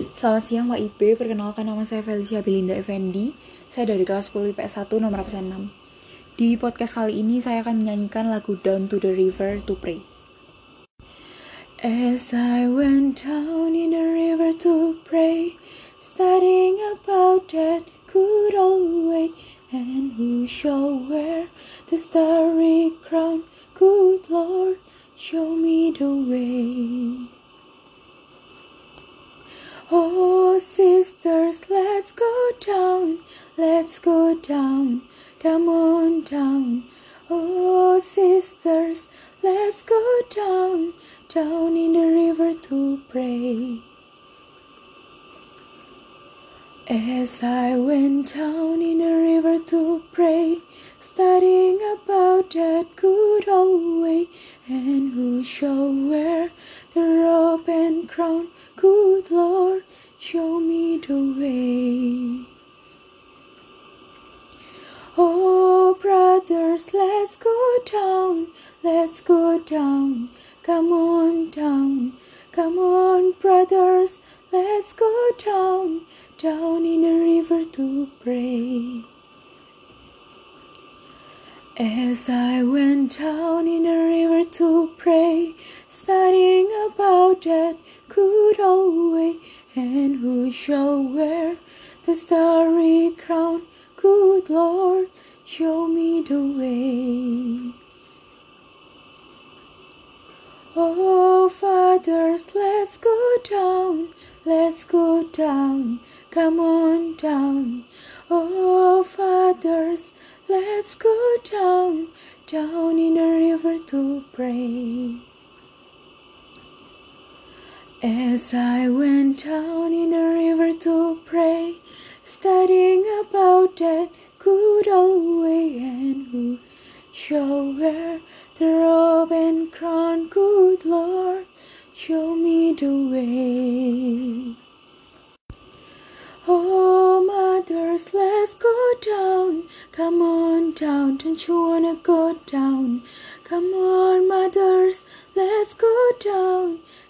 Selamat siang Pak Ibe, perkenalkan nama saya Felicia Belinda Effendi. Saya dari kelas 10 IPS 1 nomor absen 6. Di podcast kali ini saya akan menyanyikan lagu Down to the River to Pray. As I went down in the river to pray, studying about that good old way, and who shall wear the starry crown? Good Lord, show me the way. Oh, sisters, let's go down, let's go down, come on down. Oh, sisters, let's go down, down in the river to pray. As I went down in the river to pray, studying about that good old way, and who shall wear the robe and crown? Good Lord, show me the way. Oh, brothers, let's go down, let's go down, come on down, come on, brothers, let's go down, down in the river to pray. As I went down in the river to pray, studying about that could old way, and who shall wear the starry crown? Good Lord, show me the way. Oh, fathers, let's go down, let's go down, come on down. Oh, fathers, let's go down, down in the river to pray. As I went down in the river to pray, studying about that good old way, and who shall wear the robe and crown? Good Lord, show me the way. Oh, mothers, let's go down. Come on down, don't you wanna go down? Come on, mothers, let's go down,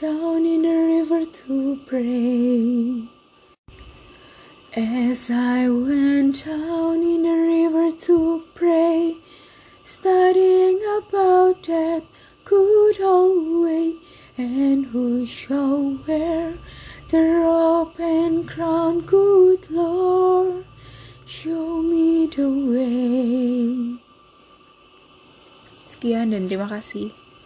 Down, in the river to pray. As I went down in the river to pray, studying about that good old way, and who shall wear the robe and crown? Good Lord, show me the way. Sekian dan terima kasih.